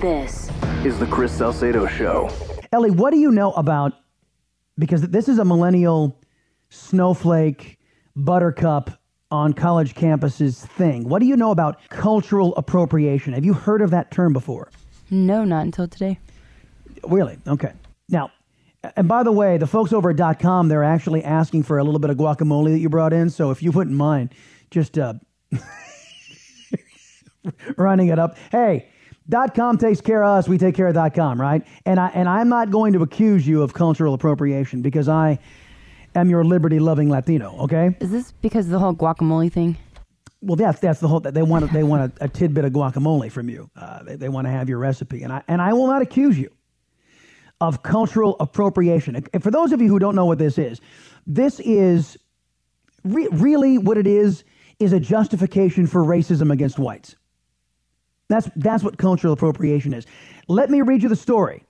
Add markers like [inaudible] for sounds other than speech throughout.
This is the Chris Salcedo Show. Ellie, what do you know about? Because this is a millennial snowflake buttercup on college campuses thing. What do you know about cultural appropriation? Have you heard of that term before? No, not until today. Really? Okay. Now, and by the way, the folks over at .com, they're actually asking for a little bit of guacamole that you brought in. So if you wouldn't mind, just uh, [laughs] [laughs] running it up. Hey, dot .com takes care of us. We take care of dot .com, right? And I and I'm not going to accuse you of cultural appropriation because I am your liberty-loving Latino. Okay? Is this because of the whole guacamole thing? Well, that's that's the whole. They want they want a, a tidbit of guacamole from you. Uh, they they want to have your recipe, and I and I will not accuse you of cultural appropriation. And for those of you who don't know what this is, this is re- really what it is is a justification for racism against whites. That's, that's what cultural appropriation is. Let me read you the story.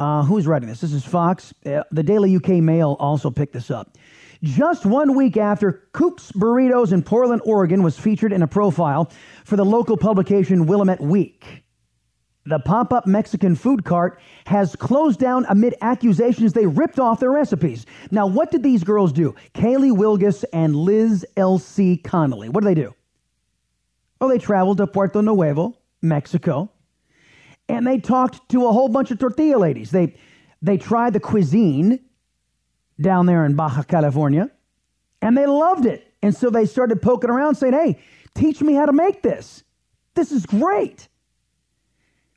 Uh, who's writing this? This is Fox. Uh, the Daily UK Mail also picked this up. Just one week after Kook's Burritos in Portland, Oregon was featured in a profile for the local publication Willamette Week. The pop up Mexican food cart has closed down amid accusations they ripped off their recipes. Now, what did these girls do? Kaylee Wilgus and Liz L.C. Connolly. What did they do? Well, they traveled to Puerto Nuevo, Mexico, and they talked to a whole bunch of tortilla ladies. They, they tried the cuisine down there in Baja California, and they loved it. And so they started poking around saying, hey, teach me how to make this. This is great.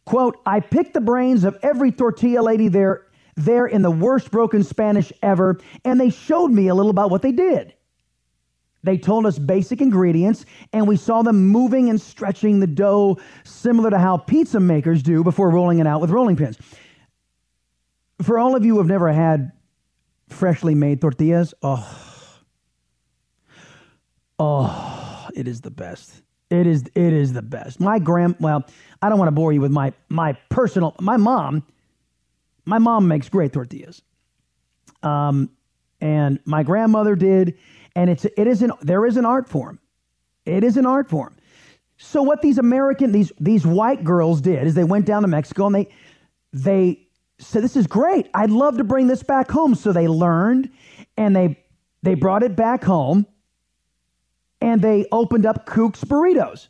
Quote, I picked the brains of every tortilla lady there, there in the worst broken Spanish ever, and they showed me a little about what they did. They told us basic ingredients, and we saw them moving and stretching the dough similar to how pizza makers do before rolling it out with rolling pins. For all of you who have never had freshly made tortillas, oh, oh, it is the best. It is it is the best. My grand well, I don't want to bore you with my my personal my mom. My mom makes great tortillas. Um, and my grandmother did, and it's it is an there is an art form. It is an art form. So what these American these these white girls did is they went down to Mexico and they they said this is great. I'd love to bring this back home. So they learned and they they brought it back home and they opened up Kook's Burritos.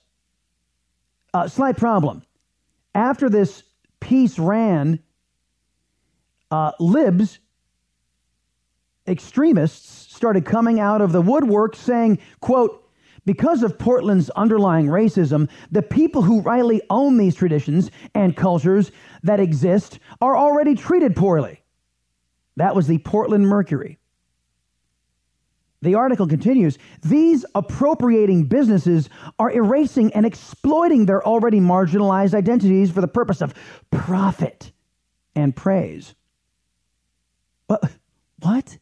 Uh, slight problem. After this piece ran, uh, libs, extremists, started coming out of the woodwork saying, quote, because of Portland's underlying racism, the people who rightly own these traditions and cultures that exist are already treated poorly. That was the Portland Mercury. The article continues These appropriating businesses are erasing and exploiting their already marginalized identities for the purpose of profit and praise. What?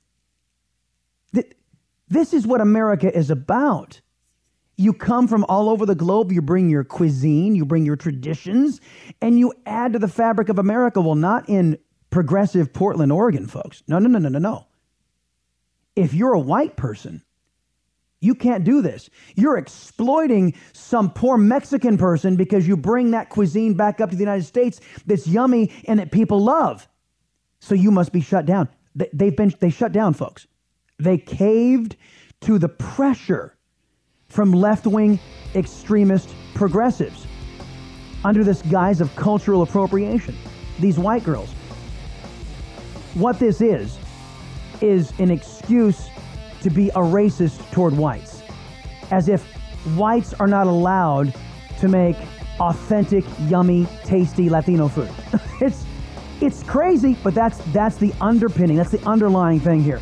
This is what America is about. You come from all over the globe, you bring your cuisine, you bring your traditions, and you add to the fabric of America. Well, not in progressive Portland, Oregon, folks. No, no, no, no, no, no. If you're a white person, you can't do this. You're exploiting some poor Mexican person because you bring that cuisine back up to the United States that's yummy and that people love. So you must be shut down. They've been they shut down, folks. They caved to the pressure from left wing extremist progressives under this guise of cultural appropriation. These white girls. What this is, is an excuse to be a racist toward whites. As if whites are not allowed to make authentic, yummy, tasty Latino food. [laughs] it's it's crazy, but that's that's the underpinning, that's the underlying thing here.